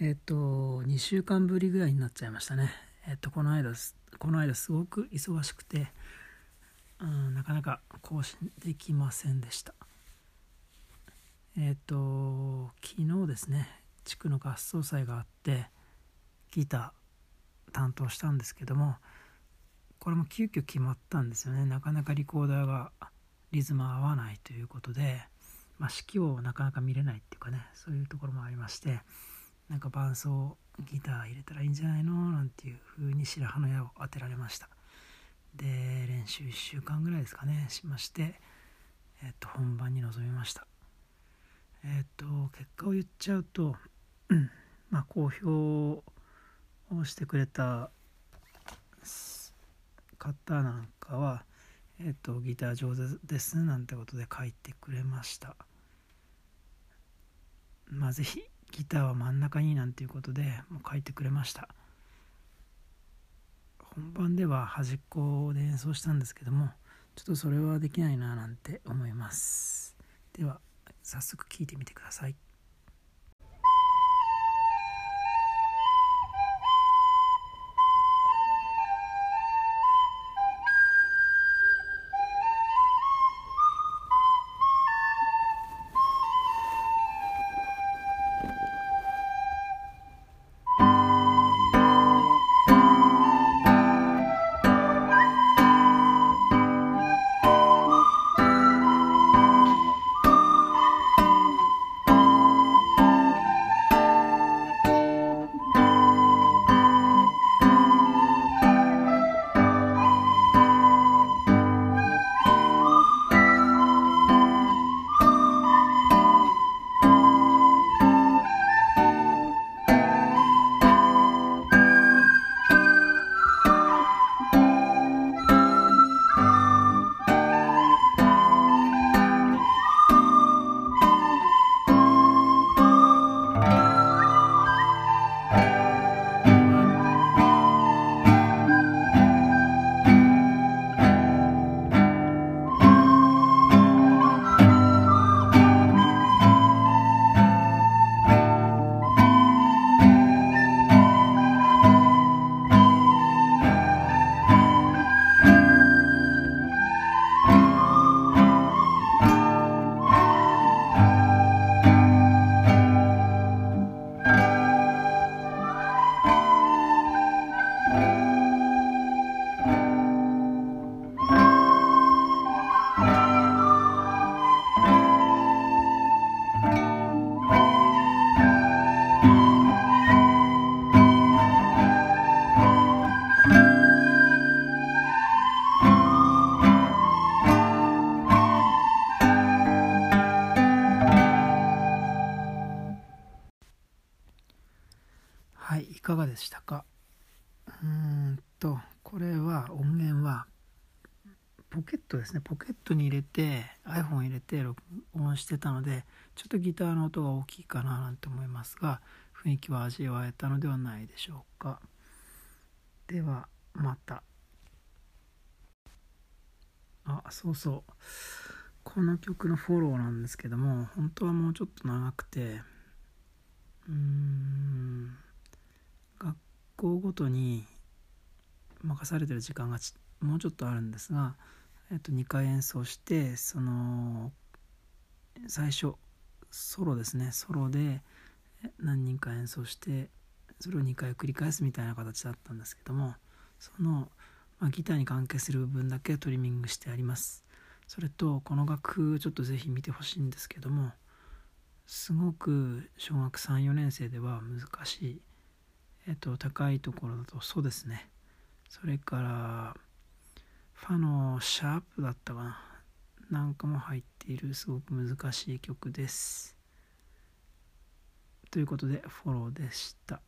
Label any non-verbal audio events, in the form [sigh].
えっ、と2週間ぶりぐらいになっちゃいましたね。えっ、とこの間この間すごく忙しくて、うん、なかなか更新できませんでした。えっ、と昨日ですね地区の合奏祭があってギター担当したんですけどもこれも急遽決まったんですよね。なかなかリコーダーがリズム合わないということで、まあ、指揮をなかなか見れないっていうかねそういうところもありましてなんか伴奏ギター入れたらいいんじゃないの？なんていう風に白羽の矢を当てられました。で練習1週間ぐらいですかねしましてえっと本番に臨みました。えっと結果を言っちゃうと [clears throat] まあ好評をしてくれた方なんかはえっとギター上手ですなんてことで書いてくれました。まあ是非ギターは真ん中になんていうことでもう書いてくれました。本番では端っこで演奏したんですけどもちょっとそれはできないななんて思います。では早速聴いてみてください。かがでしたか？うーんとこれは音源はポケットですね。ポケットに入れて iPhone 入れて録音してたのでちょっとギターの音が大きいかななんて思いますが雰囲気は味わえたのではないでしょうか。ではまた。あそうそう。この曲のフォローなんですけども本当はもうちょっと長くてうーん校ごとに任されてる時間がもうちょっとあるんですが、えっと、2回演奏してその最初ソロですね。ソロで何人か演奏してそれを2回繰り返すみたいな形だったんですけどもその、まあ、ギターに関係する部分だけトリミングしてあります。それとこの楽譜ちょっと是非見てほしいんですけどもすごく小学34年生では難しいえっと、高いところだとそうですね。それからファのシャープだったかな。なんかも入っているすごく難しい曲です。ということでフォローでした。